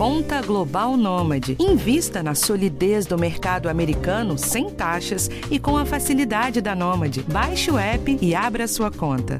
Conta Global Nômade. Invista na solidez do mercado americano sem taxas e com a facilidade da Nômade. Baixe o app e abra sua conta.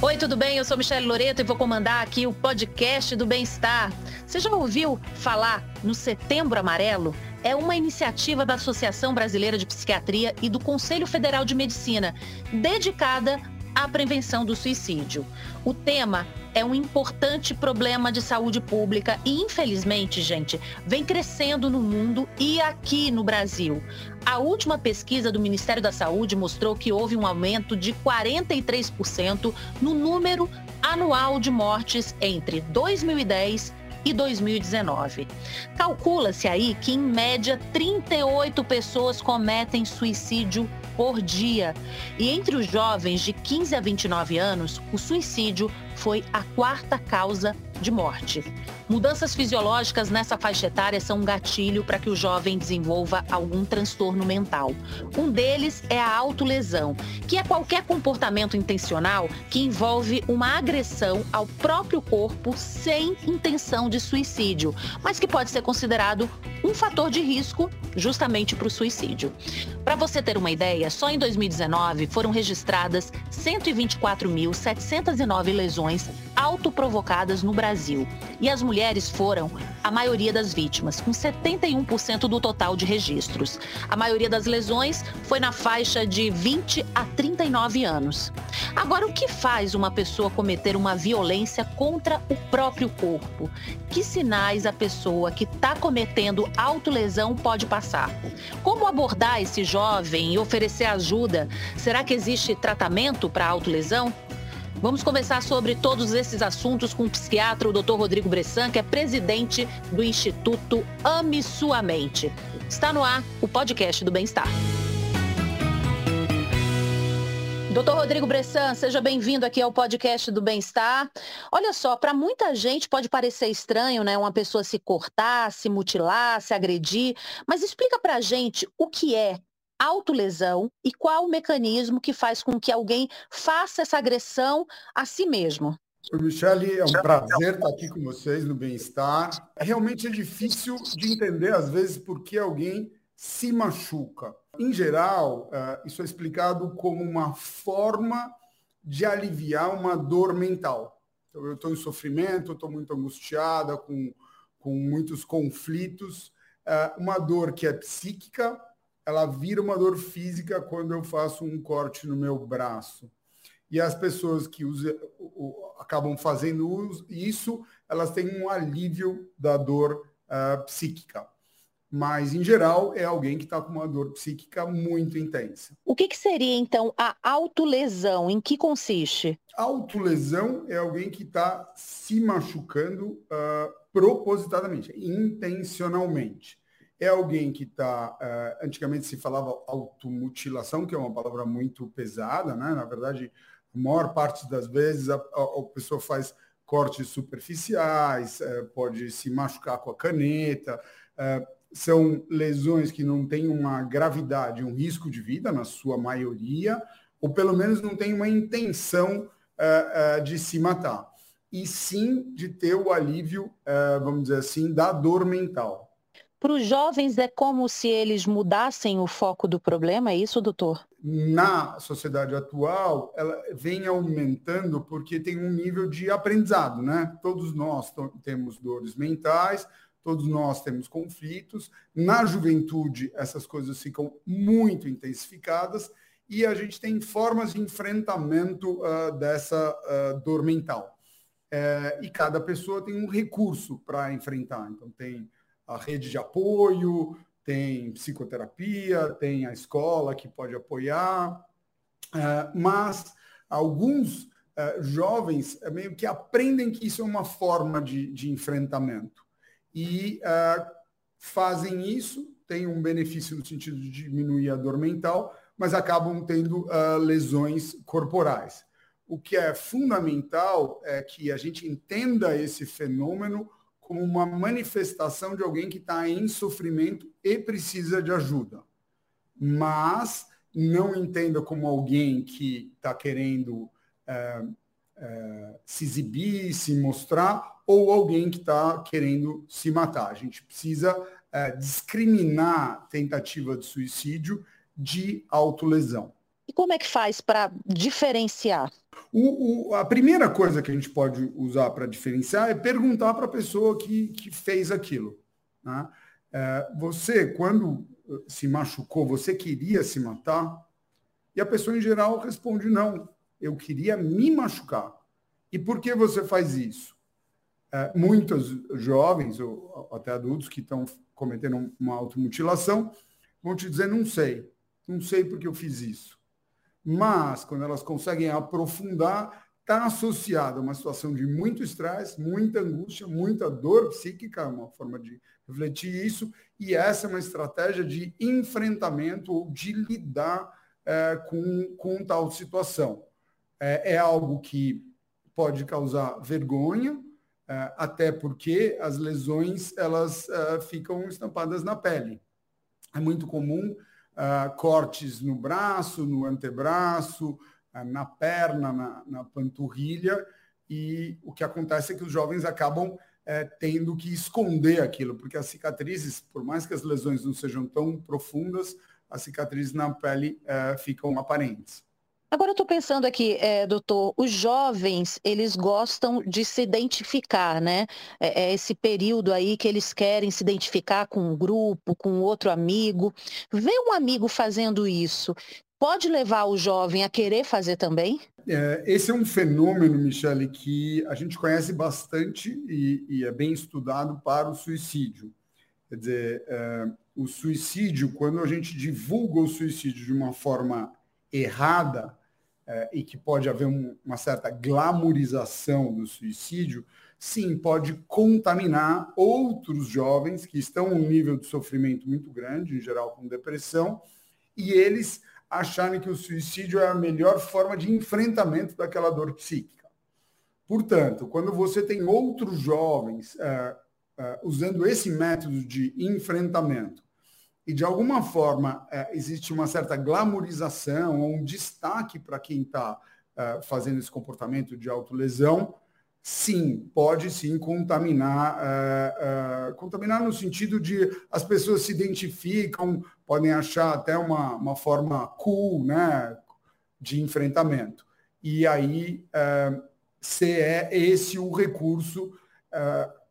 Oi, tudo bem? Eu sou Michelle Loreto e vou comandar aqui o podcast do Bem-Estar. Você já ouviu falar no Setembro Amarelo? É uma iniciativa da Associação Brasileira de Psiquiatria e do Conselho Federal de Medicina, dedicada à prevenção do suicídio. O tema é um importante problema de saúde pública e, infelizmente, gente, vem crescendo no mundo e aqui no Brasil. A última pesquisa do Ministério da Saúde mostrou que houve um aumento de 43% no número anual de mortes entre 2010 e 2019. Calcula-se aí que, em média, 38 pessoas cometem suicídio por dia. E entre os jovens de 15 a 29 anos, o suicídio foi a quarta causa de morte. Mudanças fisiológicas nessa faixa etária são um gatilho para que o jovem desenvolva algum transtorno mental. Um deles é a autolesão, que é qualquer comportamento intencional que envolve uma agressão ao próprio corpo sem intenção de suicídio, mas que pode ser considerado um fator de risco justamente para o suicídio. Para você ter uma ideia, só em 2019 foram registradas 124.709 lesões autoprovocadas no Brasil. E as mulheres foram a maioria das vítimas, com 71% do total de registros. A maioria das lesões foi na faixa de 20 a 39 anos. Agora, o que faz uma pessoa cometer uma violência contra o próprio corpo? Que sinais a pessoa que está cometendo autolesão pode passar? Como abordar esse jovem e oferecer ajuda? Será que existe tratamento para autolesão? Vamos conversar sobre todos esses assuntos com o psiquiatra, o Dr. Rodrigo Bressan, que é presidente do Instituto Ame Sua Mente. Está no ar o podcast do Bem-Estar. Doutor Rodrigo Bressan, seja bem-vindo aqui ao podcast do Bem-Estar. Olha só, para muita gente pode parecer estranho, né? Uma pessoa se cortar, se mutilar, se agredir, mas explica para a gente o que é autolesão e qual o mecanismo que faz com que alguém faça essa agressão a si mesmo. Michele, é um prazer estar aqui com vocês no Bem-Estar. Realmente é difícil de entender, às vezes, por que alguém se machuca. Em geral, eh, isso é explicado como uma forma de aliviar uma dor mental. Então, eu estou em sofrimento, estou muito angustiada, com, com muitos conflitos. Eh, uma dor que é psíquica, ela vira uma dor física quando eu faço um corte no meu braço. E as pessoas que usam, acabam fazendo isso, elas têm um alívio da dor uh, psíquica. Mas, em geral, é alguém que está com uma dor psíquica muito intensa. O que, que seria, então, a autolesão? Em que consiste? Autolesão é alguém que está se machucando uh, propositadamente, intencionalmente é alguém que está. Uh, eh, antigamente se falava automutilação, que é uma palavra muito pesada, né? Na verdade, a maior parte das vezes a, a, a pessoa faz cortes superficiais, uh, pode se machucar com a caneta. Uh, são lesões que não têm uma gravidade, um risco de vida, na sua maioria, ou pelo menos não tem uma intenção de se matar. E sim de ter o alívio, vamos dizer assim, da dor mental. Para os jovens é como se eles mudassem o foco do problema, é isso, doutor? Na sociedade atual, ela vem aumentando porque tem um nível de aprendizado, né? Todos nós temos dores mentais, todos nós temos conflitos. Na juventude, essas coisas ficam muito intensificadas e a gente tem formas de enfrentamento uh, dessa uh, dor mental. É, e cada pessoa tem um recurso para enfrentar. Então, tem a rede de apoio, tem psicoterapia, tem a escola que pode apoiar, é, mas alguns é, jovens é, meio que aprendem que isso é uma forma de, de enfrentamento e fazem isso, tem um benefício no sentido de diminuir a dor mental, mas acabam tendo lesões corporais. O que é fundamental é que a gente entenda esse fenômeno como uma manifestação de alguém que está em sofrimento e precisa de ajuda. Mas não entenda como alguém que está querendo é, é, se exibir, se mostrar, ou alguém que está querendo se matar. A gente precisa é, discriminar tentativa de suicídio de autolesão. E como é que faz para diferenciar? O, o, a primeira coisa que a gente pode usar para diferenciar é perguntar para a pessoa que, que fez aquilo. Né? É, você, quando se machucou, você queria se matar? E a pessoa, em geral, responde: não, eu queria me machucar. E por que você faz isso? É, muitos jovens, ou até adultos, que estão cometendo uma automutilação, vão te dizer: não sei, não sei porque eu fiz isso. Mas, quando elas conseguem aprofundar, está associado a uma situação de muito estresse, muita angústia, muita dor psíquica, uma forma de refletir isso, e essa é uma estratégia de enfrentamento ou de lidar é, com, com tal situação. É, é, algo que pode causar vergonha, é, até porque as lesões elas é, ficam estampadas na pele. É muito comum é, cortes no braço, no antebraço, é, na perna, na, na, panturrilha, e o que acontece é que os jovens acabam é, tendo que esconder aquilo, porque as cicatrizes, por mais que as lesões não sejam tão profundas, as cicatrizes na pele é, ficam aparentes. Agora eu estou pensando aqui, é, doutor, os jovens, eles gostam de se identificar, né? É, é, esse período aí que eles querem se identificar com um grupo, com outro amigo. Ver um amigo fazendo isso, pode levar o jovem a querer fazer também? É, esse é um fenômeno, Michele, que a gente conhece bastante e, e é bem estudado para o suicídio. Quer dizer, é, o suicídio, quando a gente divulga o suicídio de uma forma errada é, e que pode haver um, uma certa glamorização do suicídio, sim, pode contaminar outros jovens que estão um nível de sofrimento muito grande, em geral com depressão, e eles acharem que o suicídio é a melhor forma de enfrentamento daquela dor psíquica. Portanto, quando você tem outros jovens uh, uh, usando esse método de enfrentamento e de alguma forma uh, existe uma certa glamorização ou um destaque para quem está fazendo esse comportamento de autolesão, sim, pode sim contaminar, uh, uh, contaminar no sentido de as pessoas se identificam, podem achar até uma, uma forma cool, né, de enfrentamento. E aí se é esse o recurso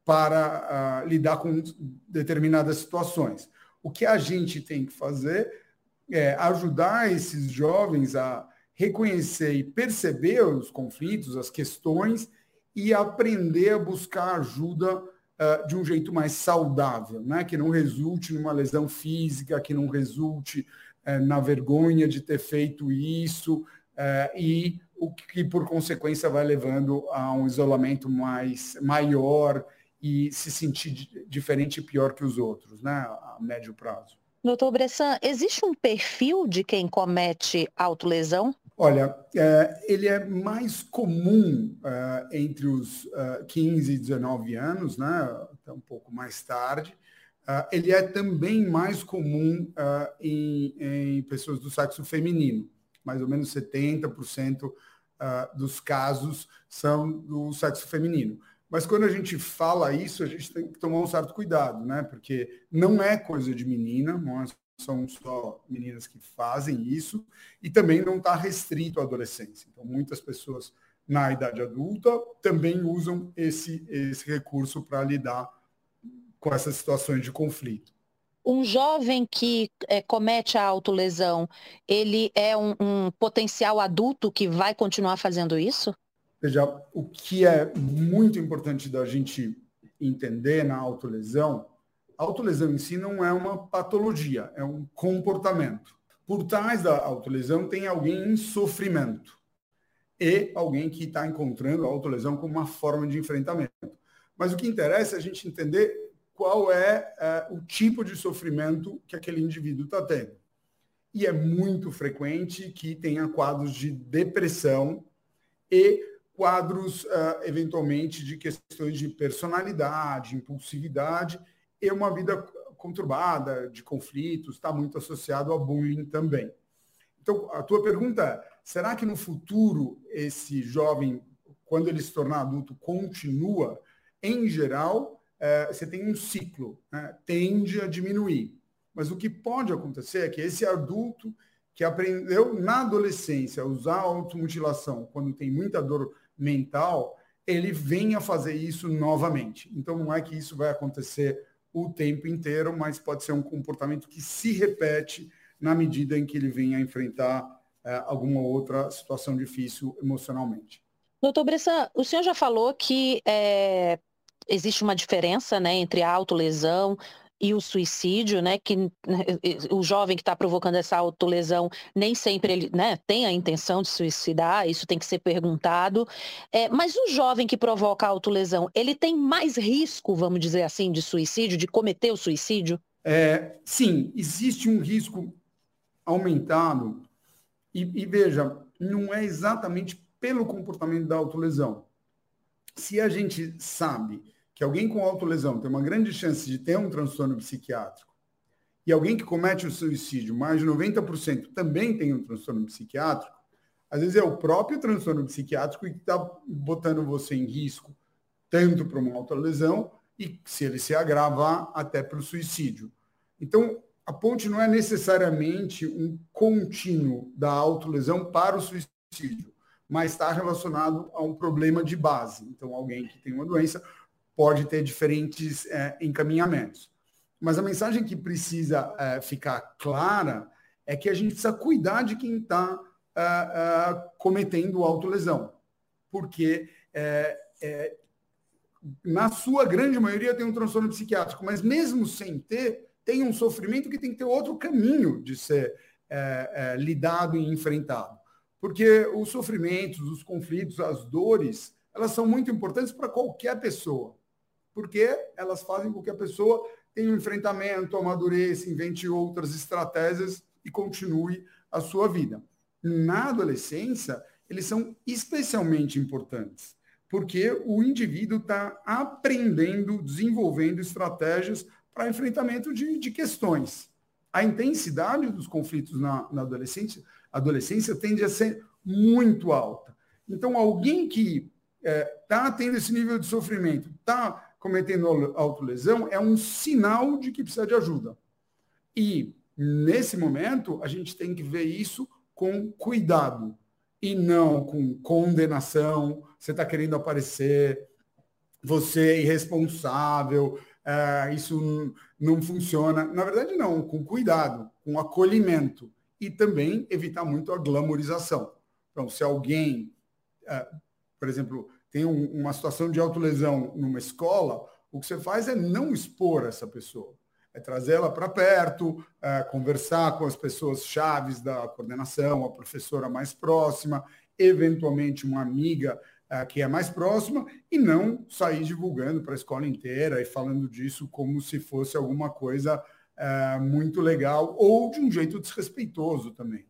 para lidar com determinadas situações. O que a gente tem que fazer é ajudar esses jovens a reconhecer e perceber os conflitos, as questões e aprender a buscar ajuda uh, de um jeito mais saudável, né? que não resulte numa lesão física, que não resulte uh, na vergonha de ter feito isso uh, e o que por consequência vai levando a um isolamento mais maior e se sentir diferente e pior que os outros, né, a médio prazo. Doutor Bressan, existe um perfil de quem comete autolesão? Olha, é, ele é mais comum é, entre os é, 15 e 19 anos, né, até um pouco mais tarde. É, ele é também mais comum é, em, em, pessoas do sexo feminino. Mais ou menos 70% é, dos casos são do sexo feminino. Mas quando a gente fala isso, a gente tem que tomar um certo cuidado, né? Porque não é coisa de menina, não é são só meninas que fazem isso, e também não está restrito à adolescência. Então, muitas pessoas na idade adulta também usam esse, esse recurso para lidar com essas situações de conflito. Um jovem que é, comete a autolesão, ele é um, um potencial adulto que vai continuar fazendo isso? Veja, o que é muito importante da gente entender na autolesão a autolesão em si não é uma patologia, é um comportamento. Por trás da autolesão tem alguém em sofrimento e alguém que está encontrando a autolesão como uma forma de enfrentamento. Mas o que interessa é a gente entender qual é, é o tipo de sofrimento que aquele indivíduo está tendo. E é muito frequente que tenha quadros de depressão e quadros, uh, eventualmente, de questões de personalidade, impulsividade e uma vida conturbada, de conflitos, está muito associado ao bullying também. Então, a tua pergunta é, será que no futuro esse jovem quando ele se tornar adulto, continua, em geral, é, você tem um ciclo, né? tende a diminuir. Mas o que pode acontecer é que esse adulto que aprendeu na adolescência a usar a automutilação quando tem muita dor mental, ele venha fazer isso novamente. Então não é que isso vai acontecer o tempo inteiro, mas pode ser um comportamento que se repete na medida em que ele venha enfrentar é, alguma outra situação difícil emocionalmente. Doutor Bressan, o senhor já falou que é, existe uma diferença né, entre autolesão e o suicídio, né? Que né, o jovem que está provocando essa autolesão nem sempre ele né, tem a intenção de suicidar, isso tem que ser perguntado. É, mas o jovem que provoca a autolesão, ele tem mais risco, vamos dizer assim, de suicídio, de cometer o suicídio? É, sim, existe um risco aumentado. E, e veja, não é exatamente pelo comportamento da autolesão. Se a gente sabe que alguém com autolesão tem uma grande chance de ter um transtorno psiquiátrico e alguém que comete o suicídio, mais de 90% também tem um transtorno psiquiátrico, às vezes é o próprio transtorno psiquiátrico que está botando você em risco, tanto para uma autolesão e, se ele se agravar, até para o suicídio. Então, a ponte não é necessariamente um contínuo da autolesão para o suicídio, mas está relacionado a um problema de base. Então, alguém que tem uma doença pode ter diferentes é, encaminhamentos. Mas a mensagem que precisa é, ficar clara é que a gente precisa cuidar de quem está é, é, cometendo autolesão. Porque é, é, na sua grande maioria tem um transtorno psiquiátrico, mas mesmo sem ter, tem um sofrimento que tem que ter outro caminho de ser lidado e enfrentado. Porque os sofrimentos, os conflitos, as dores, elas são muito importantes para qualquer pessoa porque elas fazem com que a pessoa tenha um enfrentamento, amadureça, invente outras estratégias e continue a sua vida. Na adolescência, eles são especialmente importantes, porque o indivíduo está aprendendo, desenvolvendo estratégias para enfrentamento de, de, questões. A intensidade dos conflitos na, na adolescência, adolescência tende a ser muito alta. Então, alguém que está é, tendo esse nível de sofrimento, está cometendo autolesão é um sinal de que precisa de ajuda. E, nesse momento, a gente tem que ver isso com cuidado e não com condenação. Você está querendo aparecer, você é irresponsável, é, isso não funciona. Na verdade, não, com cuidado, com acolhimento e também evitar muito a glamorização. Então, se alguém, é, por exemplo, tem um, uma situação de autolesão numa escola, o que você faz é não expor essa pessoa. É trazê-la para perto, é, conversar com as pessoas chaves da coordenação, a professora mais próxima, eventualmente uma amiga é, que é mais próxima, e não sair divulgando para a escola inteira e falando disso como se fosse alguma coisa é, muito legal ou de um jeito desrespeitoso também.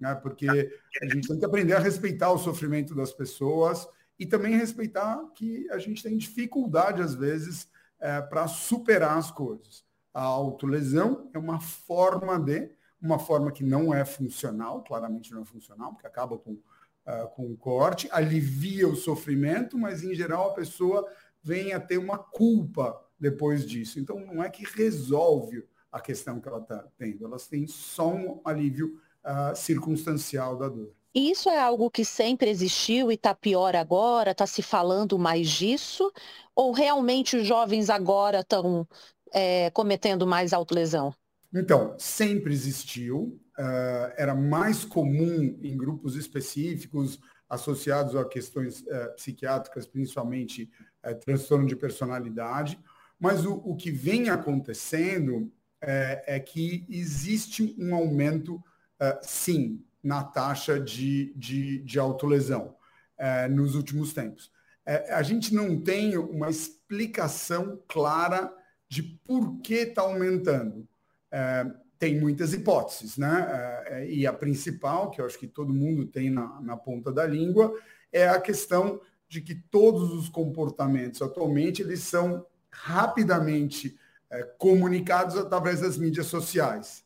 Né? Porque a gente tem que aprender a respeitar o sofrimento das pessoas e também respeitar que a gente tem dificuldade, às vezes, é, para superar as coisas. A autolesão é uma forma de, uma forma que não é funcional, claramente não é funcional, porque acaba com, uh, com o corte, alivia o sofrimento, mas em geral a pessoa vem a ter uma culpa depois disso. Então não é que resolve a questão que ela está tendo, elas têm só um alívio uh, circunstancial da dor. E isso é algo que sempre existiu e está pior agora? Está se falando mais disso? Ou realmente os jovens agora estão é, cometendo mais autolesão? Então, sempre existiu. Uh, era mais comum em grupos específicos associados a questões uh, psiquiátricas, principalmente uh, transtorno de personalidade. Mas o, o que vem acontecendo é que existe um aumento, sim, na taxa de, de, de autolesão é, nos últimos tempos. É, a gente não tem uma explicação clara de por que está aumentando. É, tem muitas hipóteses, né? É, e a principal, que eu acho que todo mundo tem na, na ponta da língua, é a questão de que todos os comportamentos atualmente eles são rapidamente é, comunicados através das mídias sociais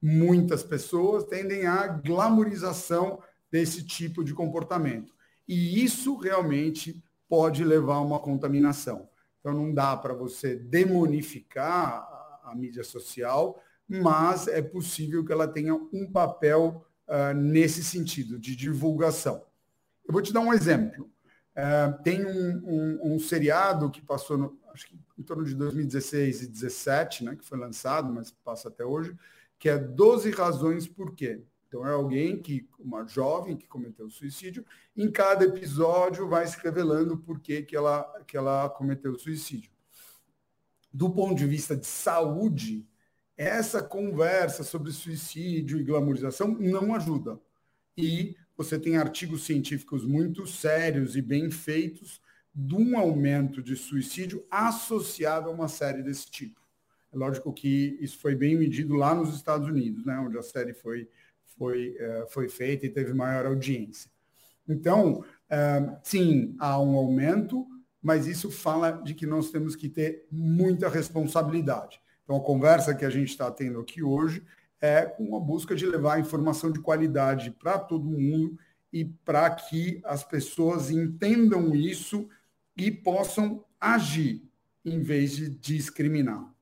muitas pessoas tendem à glamorização desse tipo de comportamento. E isso realmente pode levar a uma contaminação. Então não dá para você demonificar a, mídia social, mas é possível que ela tenha um papel uh, nesse sentido, de divulgação. Eu vou te dar um exemplo. Uh, tem um, um, um, seriado que passou, no, acho que em torno de 2016 e 2017, né, que foi lançado, mas passa até hoje, que é 12 razões por quê. Então é alguém que, uma jovem que cometeu suicídio, em cada episódio vai se revelando por que, que, ela, que ela cometeu suicídio. Do ponto de vista de saúde, essa conversa sobre suicídio e glamorização não ajuda. E você tem artigos científicos muito sérios e bem feitos de um aumento de suicídio associado a uma série desse tipo. É lógico que isso foi bem medido lá nos Estados Unidos, né, onde a série foi foi, uh, foi feita e teve maior audiência. Então, uh, sim, há um aumento, mas isso fala de que nós temos que ter muita responsabilidade. Então, a conversa que a gente está tendo aqui hoje é com a busca de levar informação de qualidade para todo mundo e para que as pessoas entendam isso e possam agir em vez de discriminar.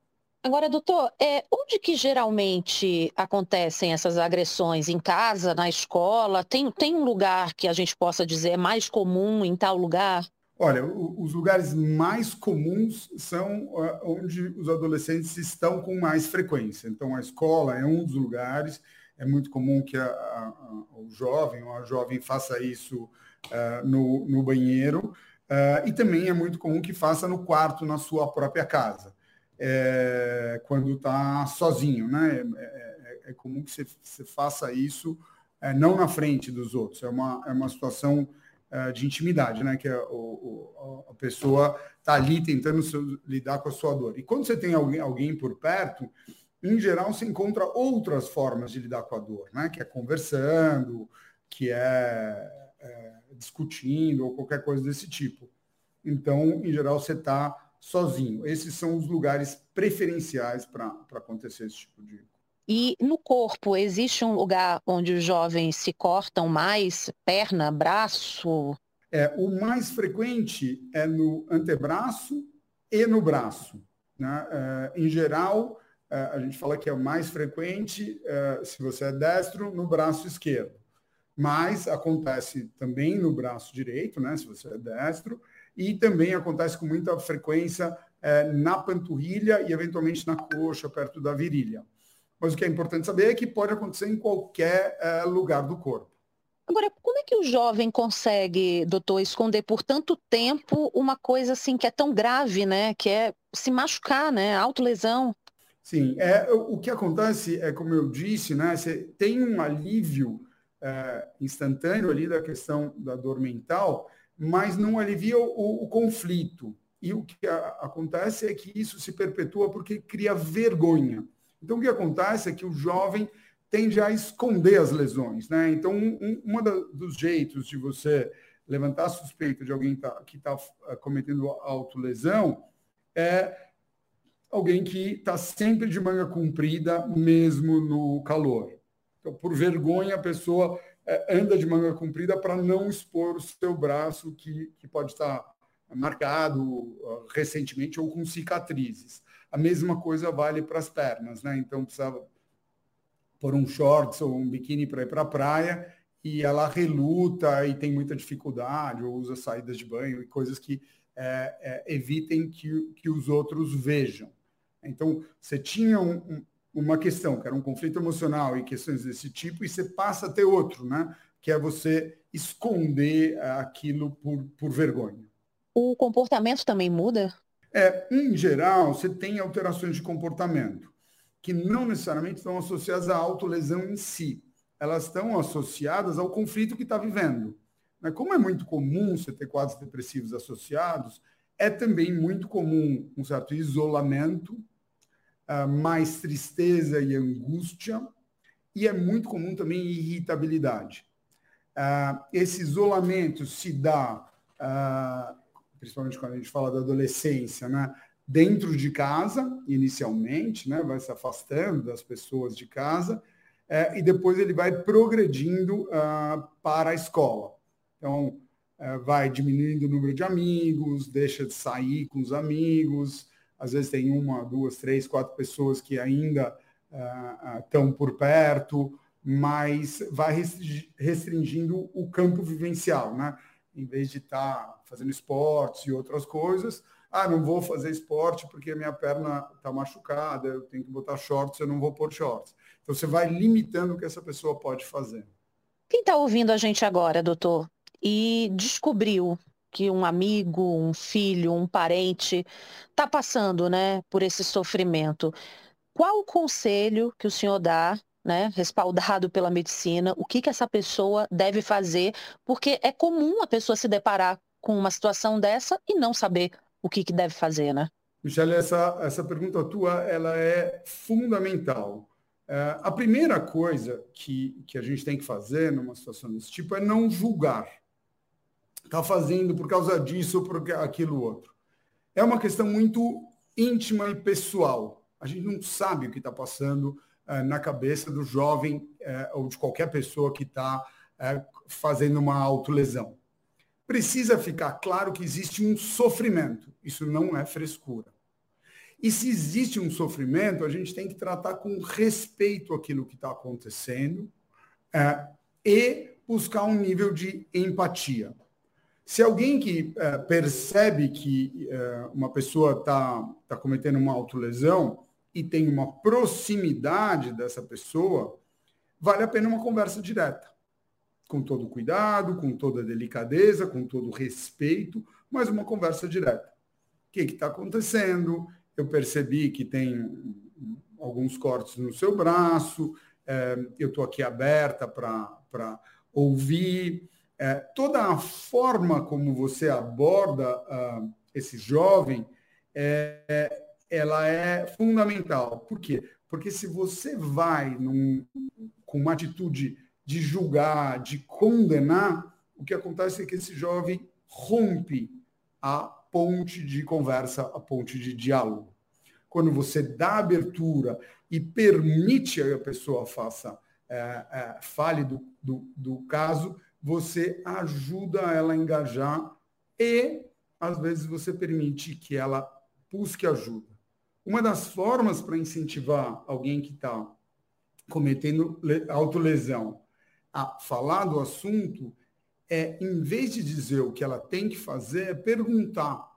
Agora, doutor, é, onde que geralmente acontecem essas agressões? Em casa, na escola? Tem, tem um lugar que a gente possa dizer é mais comum em tal lugar? Olha, os lugares mais comuns são uh, onde os adolescentes estão com mais frequência. Então, a escola é um dos lugares. É muito comum que a, a, o jovem ou a jovem faça isso uh, no, no banheiro. Uh, e também é muito comum que faça no quarto, na sua própria casa é, quando está sozinho, né? É, é, é, comum que você, faça isso é, não na frente dos outros. É uma, é uma situação é, de intimidade, né? Que a, o, a pessoa está ali tentando lidar com a sua dor. E quando você tem alguém, alguém por perto, em geral você encontra outras formas de lidar com a dor, né? Que é conversando, que é, é discutindo ou qualquer coisa desse tipo. Então, em geral, você está sozinho. Esses são os lugares preferenciais para acontecer esse tipo de. E no corpo, existe um lugar onde os jovens se cortam mais? Perna, braço? É, o mais frequente é no antebraço e no braço. Né? É, em geral, é, a gente fala que é o mais frequente, é, se você é destro, no braço esquerdo. Mas acontece também no braço direito, né? se você é destro, e também acontece com muita frequência é, na panturrilha e eventualmente na coxa, perto da virilha. Mas o que é importante saber é que pode acontecer em qualquer é, lugar do corpo. Agora, como é que o jovem consegue, doutor, esconder por tanto tempo uma coisa assim que é tão grave, né? Que é se machucar, né? Autolesão. Sim, é, o que acontece é, como eu disse, né? Você tem um alívio é, instantâneo ali da questão da dor mental, mas não alivia o, o conflito. E o que a, acontece é que isso se perpetua porque cria vergonha. Então, o que acontece é que o jovem tende a esconder as lesões. Né? Então, um, um dos jeitos de você levantar suspeita de alguém tá, que está eh, cometendo autolesão é alguém que está sempre de manga comprida, mesmo no calor. Então, por vergonha, a pessoa anda de manga comprida para não expor o seu braço, que, que pode estar marcado uh, recentemente ou com cicatrizes. A mesma coisa vale para as pernas, né? Então precisava pôr um shorts ou um biquíni para ir para a praia e ela reluta e tem muita dificuldade, ou usa saídas de banho e coisas que é, é, evitem que, que os outros vejam. Então, você tinha um uma questão, que era um conflito emocional e questões desse tipo, e você passa a ter outro, né? Que é você esconder aquilo por, por vergonha. O comportamento também muda? É, em geral, você tem alterações de comportamento, que não necessariamente estão associadas à autolesão em si. Elas estão associadas ao conflito que está vivendo. Né? Como é muito comum você ter quadros depressivos associados, é também muito comum um certo isolamento uh, mais tristeza e angústia, e é muito comum também irritabilidade. Uh, esse isolamento se dá, uh, principalmente quando a gente fala da adolescência, né? dentro de casa, inicialmente, né? vai se afastando das pessoas de casa, uh, e depois ele vai progredindo para a escola. Então, é, vai diminuindo o número de amigos, deixa de sair com os amigos, às vezes tem uma, duas, três, quatro pessoas que ainda estão uh, por perto, mas vai restringindo o campo vivencial, né? Em vez de estar tá fazendo esportes e outras coisas, ah, não vou fazer esporte porque minha perna está machucada, eu tenho que botar shorts, eu não vou pôr shorts. Então você vai limitando o que essa pessoa pode fazer. Quem está ouvindo a gente agora, doutor, e descobriu que um amigo, um filho, um parente está passando, né, por esse sofrimento, qual o conselho que o senhor dá né, respaldado pela medicina, o que, que essa pessoa deve fazer, porque é comum a pessoa se deparar com uma situação dessa e não saber o que, que deve fazer, né? Michele, essa, essa pergunta tua ela é fundamental. É, a primeira coisa que, que a gente tem que fazer numa situação desse tipo é não julgar. Está fazendo por causa disso ou por aquilo outro. É uma questão muito íntima e pessoal. A gente não sabe o que está passando é, na cabeça do jovem é, ou de qualquer pessoa que está é, fazendo uma autolesão precisa ficar claro que existe um sofrimento. Isso não é frescura. E se existe um sofrimento, a gente tem que tratar com respeito aquilo que está acontecendo e buscar um nível de empatia. Se alguém que é, percebe que é, uma pessoa está tá cometendo uma autolesão e tem uma proximidade dessa pessoa, vale a pena uma conversa direta com todo cuidado, com toda delicadeza, com todo respeito, mas uma conversa direta. O que está acontecendo? Eu percebi que tem alguns cortes no seu braço, é, eu estou aqui aberta para ouvir. É, toda a forma como você aborda uh, esse jovem, é, ela é fundamental. Por quê? Porque se você vai num, com uma atitude de julgar, de condenar, o que acontece é que esse jovem rompe a ponte de conversa, a ponte de diálogo. Quando você dá abertura e permite que a pessoa faça, é, é, fale do, do, do caso, você ajuda ela a engajar e, às vezes, você permite que ela busque ajuda. Uma das formas para incentivar alguém que está cometendo autolesão a falar do assunto é, em vez de dizer o que ela tem que fazer, é perguntar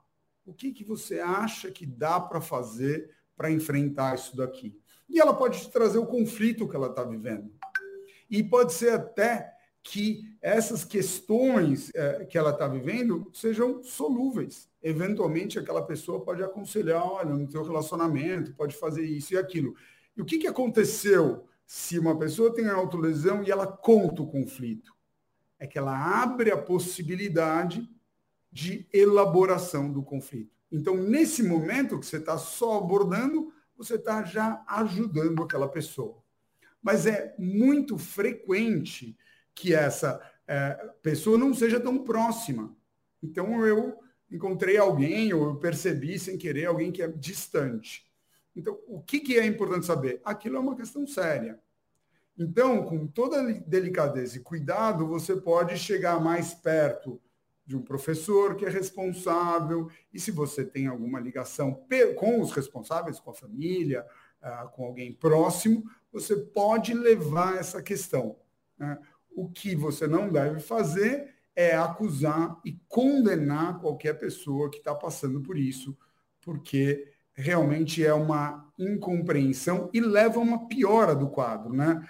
o que, que você acha que dá para fazer para enfrentar isso daqui. E ela pode te trazer o conflito que ela está vivendo. E pode ser até que essas questões é, que ela está vivendo sejam solúveis. Eventualmente, aquela pessoa pode aconselhar, olha, no teu relacionamento, pode fazer isso e aquilo. E o que, que aconteceu se uma pessoa tem autolesão e ela conta o conflito, é que ela abre a possibilidade de elaboração do conflito. Então, nesse momento que você está só abordando, você está já ajudando aquela pessoa. Mas é muito frequente que essa é, pessoa não seja tão próxima. Então, eu encontrei alguém, ou eu percebi sem querer alguém que é distante. Então, o que, que é importante saber? Aquilo é uma questão séria. Então, com toda delicadeza e cuidado, você pode chegar mais perto de um professor que é responsável, e se você tem alguma ligação com os responsáveis, com a família, ah, com alguém próximo, você pode levar essa questão. Né? O que você não deve fazer é acusar e condenar qualquer pessoa que está passando por isso, porque realmente é uma incompreensão e leva a uma piora do quadro, né?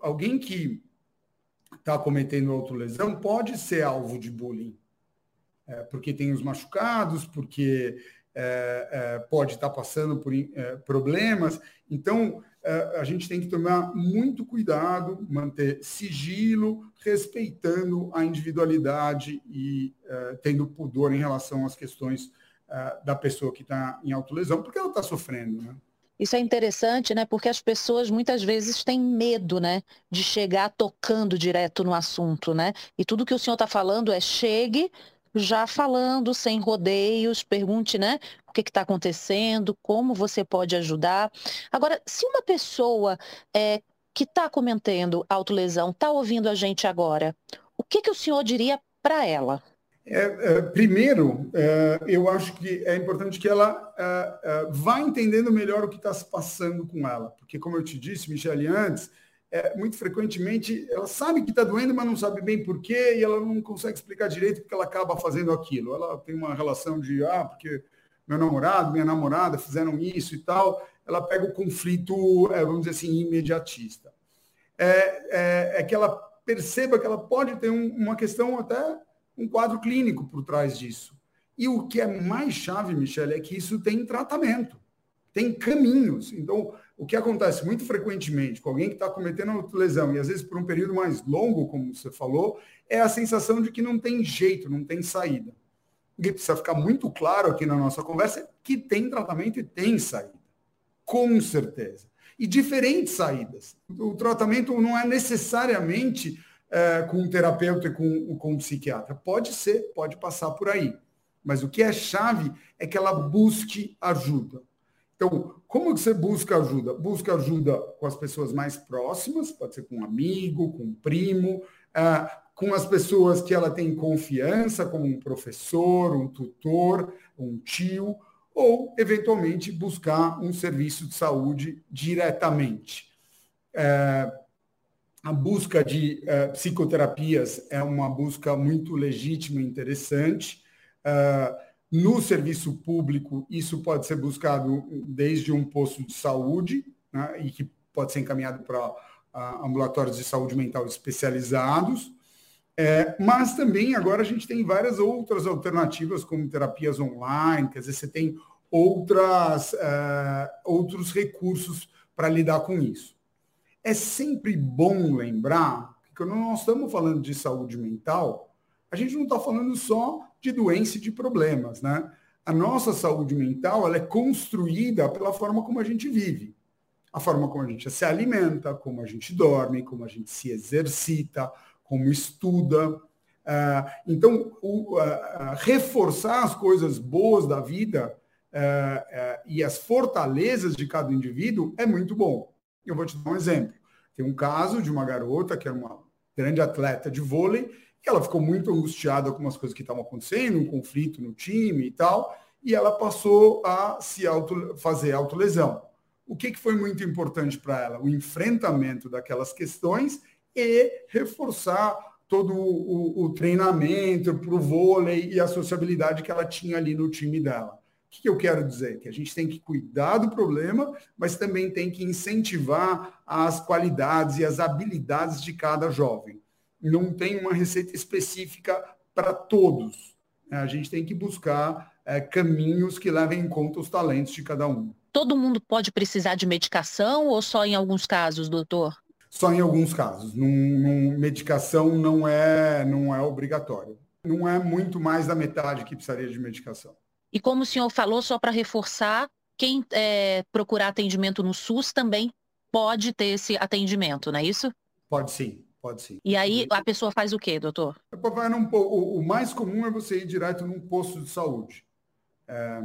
Alguém que está cometendo autolesão pode ser alvo de bullying, é, porque tem os machucados, porque é, é, pode estar tá passando por é, problemas. Então, a gente tem que tomar muito cuidado, manter sigilo, respeitando a individualidade e é, tendo pudor em relação às questões uh, da pessoa que está em autolesão, porque ela está sofrendo, né? Isso é interessante, né? Porque as pessoas muitas vezes têm medo, né? De chegar tocando direto no assunto, né? E tudo que o senhor está falando é chegue já falando, sem rodeios, pergunte, né? O que está acontecendo, como você pode ajudar. Agora, se uma pessoa é, que está cometendo autolesão está ouvindo a gente agora, o que, que o senhor diria para ela? É, é, primeiro, é, eu acho que é importante que ela é, é, vá entendendo melhor o que está se passando com ela. Porque, como eu te disse, Michele, antes, é, muito frequentemente ela sabe que está doendo, mas não sabe bem por quê, e ela não consegue explicar direito porque ela acaba fazendo aquilo. Ela tem uma relação de, ah, porque meu namorado, minha namorada fizeram isso e tal. Ela pega o conflito, vamos dizer assim, imediatista. É, é que ela perceba que ela pode ter um, uma questão até um quadro clínico por trás disso. E o que é mais chave, Michele, é que isso tem tratamento, tem caminhos. Então, o que acontece muito frequentemente com alguém que está cometendo autolesão, e às vezes por um período mais longo, como você falou, é a sensação de que não tem jeito, não tem saída. O que precisa ficar muito claro aqui na nossa conversa é que tem tratamento e tem saída. Com certeza. E diferentes saídas. O tratamento não é necessariamente é, com um terapeuta e com, com um psiquiatra. Pode ser, pode passar por aí. Mas o que é chave é que ela busque ajuda. Então, como que você busca ajuda? Busca ajuda com as pessoas mais próximas, pode ser com um amigo, com um primo, é, com as pessoas que ela tem confiança, como um professor, um tutor, um tio, ou, eventualmente, buscar um serviço de saúde diretamente. É, a busca de uh, psicoterapias é uma busca muito legítima e interessante. Uh, no serviço público, isso pode ser buscado desde um posto de saúde, né, e que pode ser encaminhado para uh, ambulatórios de saúde mental especializados. É, mas também agora a gente tem várias outras alternativas, como terapias online, quer dizer, você tem outras, outros recursos para lidar com isso. É sempre bom lembrar que quando nós estamos falando de saúde mental, a gente não está falando só de doença e de problemas, né? A nossa saúde mental ela é construída pela forma como a gente vive. A forma como a gente se alimenta, como a gente dorme, como a gente se exercita, como estuda. Uh, então, reforçar as coisas boas da vida uh, e as fortalezas de cada indivíduo é muito bom. Eu vou te dar um exemplo. Tem um caso de uma garota que era uma grande atleta de vôlei, e ela ficou muito angustiada com as coisas que estavam acontecendo, um conflito no time e tal, e ela passou a se auto, fazer autolesão. O que, que foi muito importante para ela? O enfrentamento daquelas questões e reforçar todo o, o treinamento para o vôlei e a sociabilidade que ela tinha ali no time dela que eu quero dizer? Que a gente tem que cuidar do problema, mas também tem que incentivar as qualidades e as habilidades de cada jovem. Não tem uma receita específica para todos. A gente tem que buscar é, caminhos que levem em conta os talentos de cada um. Todo mundo pode precisar de medicação ou só em alguns casos, doutor? Só em alguns casos. Num, num, medicação não é, não é obrigatório. Não é muito mais da metade que precisaria de medicação. E como o senhor falou, só para reforçar, quem é, procurar atendimento no SUS também pode ter esse atendimento, não é isso? Pode sim, pode sim. E aí a pessoa faz o quê, doutor? o, o, mais comum é você ir direto num posto de saúde. É,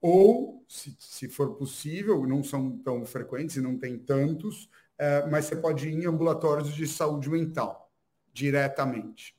ou, se, se, for possível, não são tão frequentes e não tem tantos, é, mas você pode ir em ambulatórios de saúde mental, diretamente.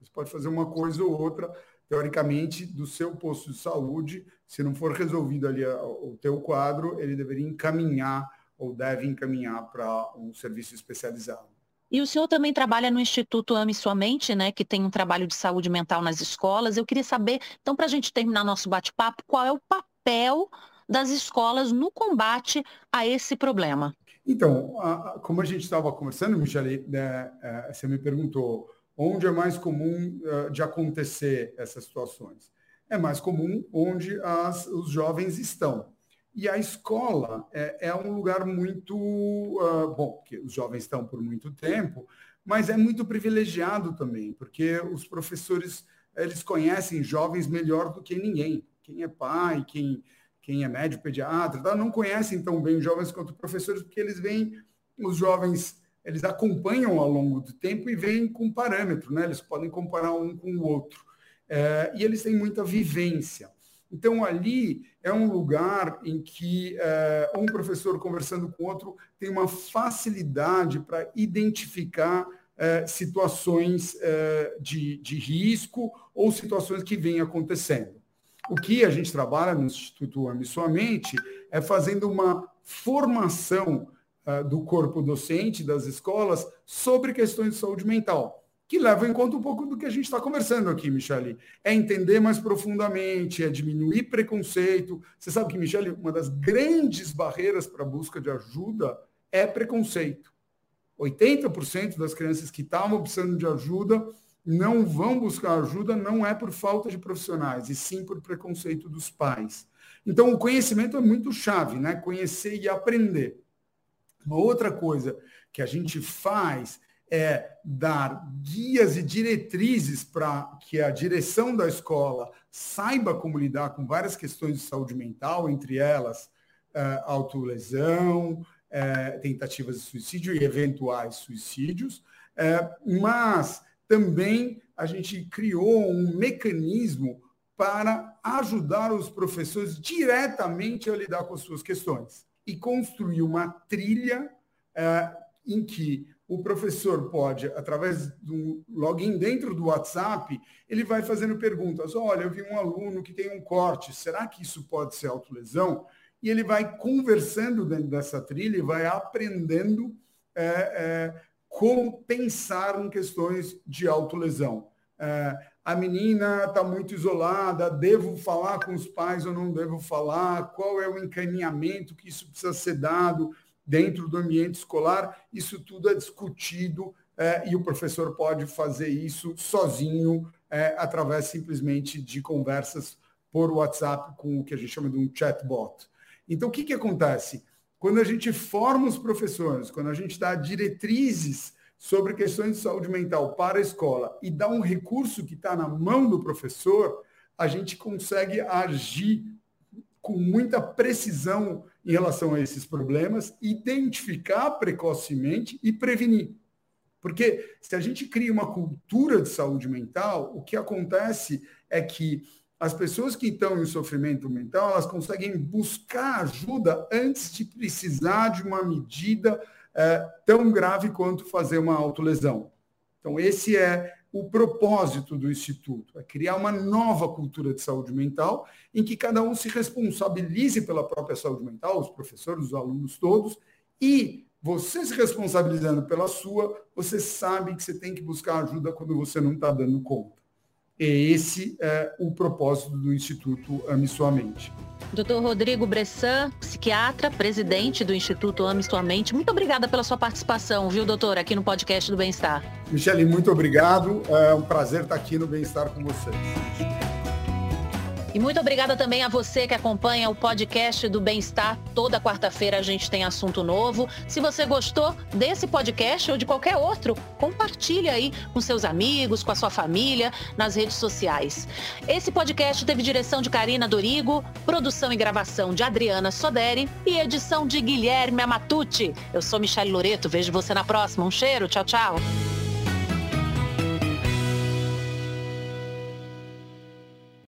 Você pode fazer uma coisa ou outra, teoricamente, do seu posto de saúde, se não for resolvido ali o teu quadro, ele deveria encaminhar ou deve encaminhar para um serviço especializado. E o senhor também trabalha no Instituto Ame Sua Mente, né, que tem um trabalho de saúde mental nas escolas. Eu queria saber, então, para a gente terminar nosso bate-papo, qual é o papel das escolas no combate a esse problema? Então, a, como a gente estava conversando, Michele, né, é, você me perguntou Onde é mais comum uh, de acontecer essas situações? É mais comum onde as, os jovens estão. E a escola é, é um lugar muito uh, bom, porque os jovens estão por muito tempo, mas é muito privilegiado também, porque os professores eles conhecem jovens melhor do que ninguém. Quem é pai, quem, quem é médico, pediatra, tá? não conhecem tão bem os jovens quanto professores, porque eles veem os jovens eles acompanham ao longo do tempo e vêm com parâmetro, né? Eles podem comparar um com o outro. É, e eles têm muita vivência. Então, ali é um lugar em que é, um professor conversando com outro tem uma facilidade para identificar é, situações é, de, de risco ou situações que vêm acontecendo. O que a gente trabalha no Instituto Ame Sua Mente é fazendo uma formação uh, do corpo docente das escolas sobre questões de saúde mental, que leva em conta um pouco do que a gente está conversando aqui, Michele. É entender mais profundamente, é diminuir preconceito. Você sabe que, Michele, uma das grandes barreiras para a busca de ajuda é preconceito. 80% das crianças que estavam precisando de ajuda não vão buscar ajuda não é por falta de profissionais, e sim por preconceito dos pais. Então, o conhecimento é muito chave, né? Conhecer e aprender. Uma outra coisa que a gente faz é dar guias e diretrizes para que a direção da escola saiba como lidar com várias questões de saúde mental, entre elas é, autolesão, é, tentativas de suicídio e eventuais suicídios, é, mas também a gente criou um mecanismo para ajudar os professores diretamente a lidar com as suas questões e construir uma trilha é, em que o professor pode, através do login dentro do WhatsApp, ele vai fazendo perguntas. Olha, eu vi um aluno que tem um corte, será que isso pode ser autolesão? E ele vai conversando dentro dessa trilha e vai aprendendo é, é, como pensar em questões de autolesão. É, a menina está muito isolada, devo falar com os pais ou não devo falar? Qual é o encaminhamento que isso precisa ser dado dentro do ambiente escolar? Isso tudo é discutido é, e o professor pode fazer isso sozinho, é, através simplesmente de conversas por WhatsApp com o que a gente chama de um chatbot. Então, o que, que acontece? Quando a gente forma os professores, quando a gente dá diretrizes sobre questões de saúde mental para a escola e dá um recurso que está na mão do professor, a gente consegue agir com muita precisão em relação a esses problemas, identificar precocemente e prevenir. Porque se a gente cria uma cultura de saúde mental, o que acontece é que as pessoas que estão em sofrimento mental, elas conseguem buscar ajuda antes de precisar de uma medida é, tão grave quanto fazer uma autolesão. Então, esse é o propósito do Instituto, é criar uma nova cultura de saúde mental, em que cada um se responsabilize pela própria saúde mental, os professores, os alunos todos, e você se responsabilizando pela sua, você sabe que você tem que buscar ajuda quando você não está dando conta. E esse é o propósito do Instituto Ame Sua Mente. Doutor Rodrigo Bressan, psiquiatra, presidente do Instituto Ame Sua Mente, muito obrigada pela sua participação, viu, doutor, aqui no podcast do Bem-Estar. Michele, muito obrigado. É um prazer estar aqui no Bem-Estar com vocês. E muito obrigada também a você que acompanha o podcast do Bem-Estar. Toda quarta-feira a gente tem assunto novo. Se você gostou desse podcast ou de qualquer outro, compartilhe aí com seus amigos, com a sua família, nas redes sociais. Esse podcast teve direção de Karina Dorigo, produção e gravação de Adriana Soderi e edição de Guilherme Amatucci. Eu sou Michelle Loreto, vejo você na próxima. Um cheiro, tchau, tchau.